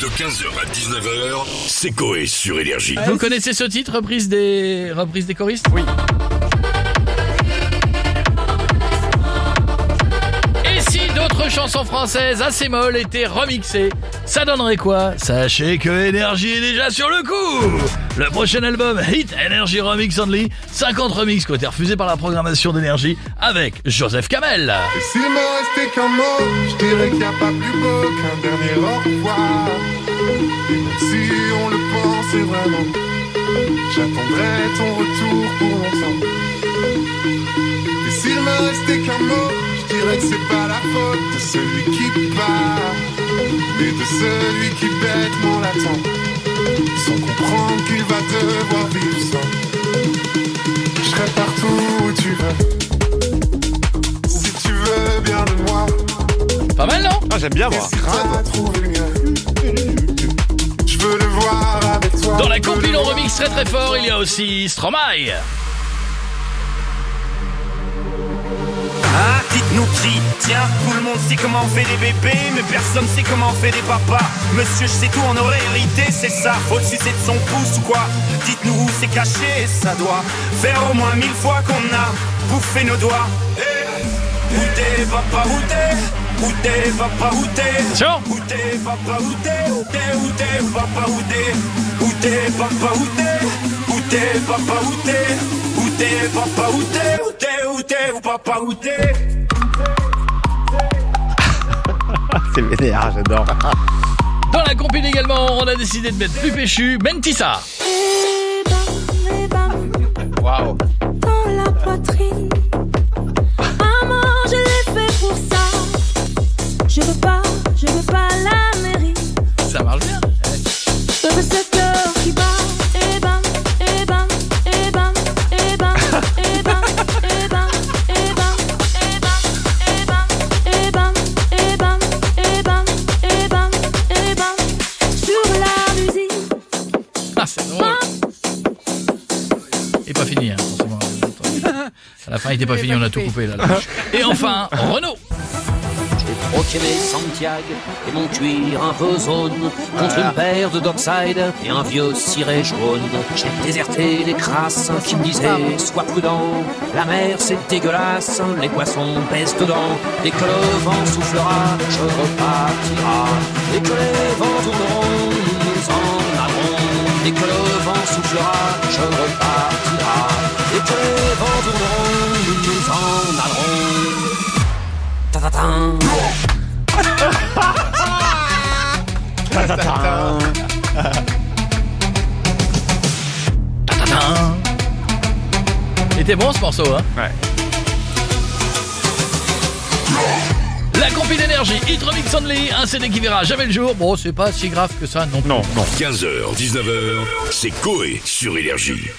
De 15h à 19h, c'est Coé sur Énergie. Vous connaissez ce titre, reprise des, reprise des choristes? Oui. D'autres chansons françaises assez molles étaient remixées, ça donnerait quoi? Sachez que Énergie est déjà sur le coup Le prochain album Hit Energy Remix Only, 50 remix qui ont été refusés par la programmation d'Énergie avec Joseph Kamel. Et s'il me restait qu'un mot, je dirais qu'il n'y a pas plus beau qu'un dernier au revoir. Si on le pensait vraiment, j'attendrai ton retour pour longtemps. Et s'il me restait qu'un mot, c'est pas la faute de celui qui part, mais de celui qui bêtement l'attend, sans comprendre qu'il va devoir vivre sans. Je serai partout où tu veux. Si tu veux bien de moi, Pas mal non? Ah, j'aime bien moi. si t'as trouvé le mieux, je veux le voir avec toi. Dans la je veux compil le on remix très très fort, il y a aussi Stromae. Dites-nous qui Tiens, tout le monde sait comment on fait des bébés, mais personne sait comment on fait des papas. Monsieur, je sais tout, on aurait hérité, c'est ça. Le sucer de son pouce ou quoi? Dites-nous où c'est caché, ça doit faire au moins mille fois qu'on a bouffé nos doigts. Eh, Où t'es, papa, où t'es? Où t'es, papa, où t'es? Où t'es, papa, où t'es? Où t'es, où t'es, papa, où t'es? Où t'es, papa, où t'es? Où t'es, papa, où t'es? T'es, papa, où t'es Où t'es, où t'es, où papa, où t'es C'est vénère, j'adore. Dans la compil également, on a décidé de mettre plus péchu, Mentissa. Waouh. dans la poitrine. Pas fini, hein. À la fin, il était pas fini, on a tout coupé là. là. Et enfin, Renault. troqué mes Santiago et mon cuir un peu zone contre une paire de Dockside et un vieux ciré jaune. J'ai déserté les crasses qui me disaient sois prudent, la mer c'est dégueulasse, les poissons baissent dedans. Dès que le vent soufflera, je repartira. Dès que les Il était bon ce morceau, hein Ouais. La compil d'énergie, Hit Remix Only, un CD qui verra jamais le jour. Bon, c'est pas si grave que ça non plus. Non, non. 15h, 19h, c'est Coé sur Énergie.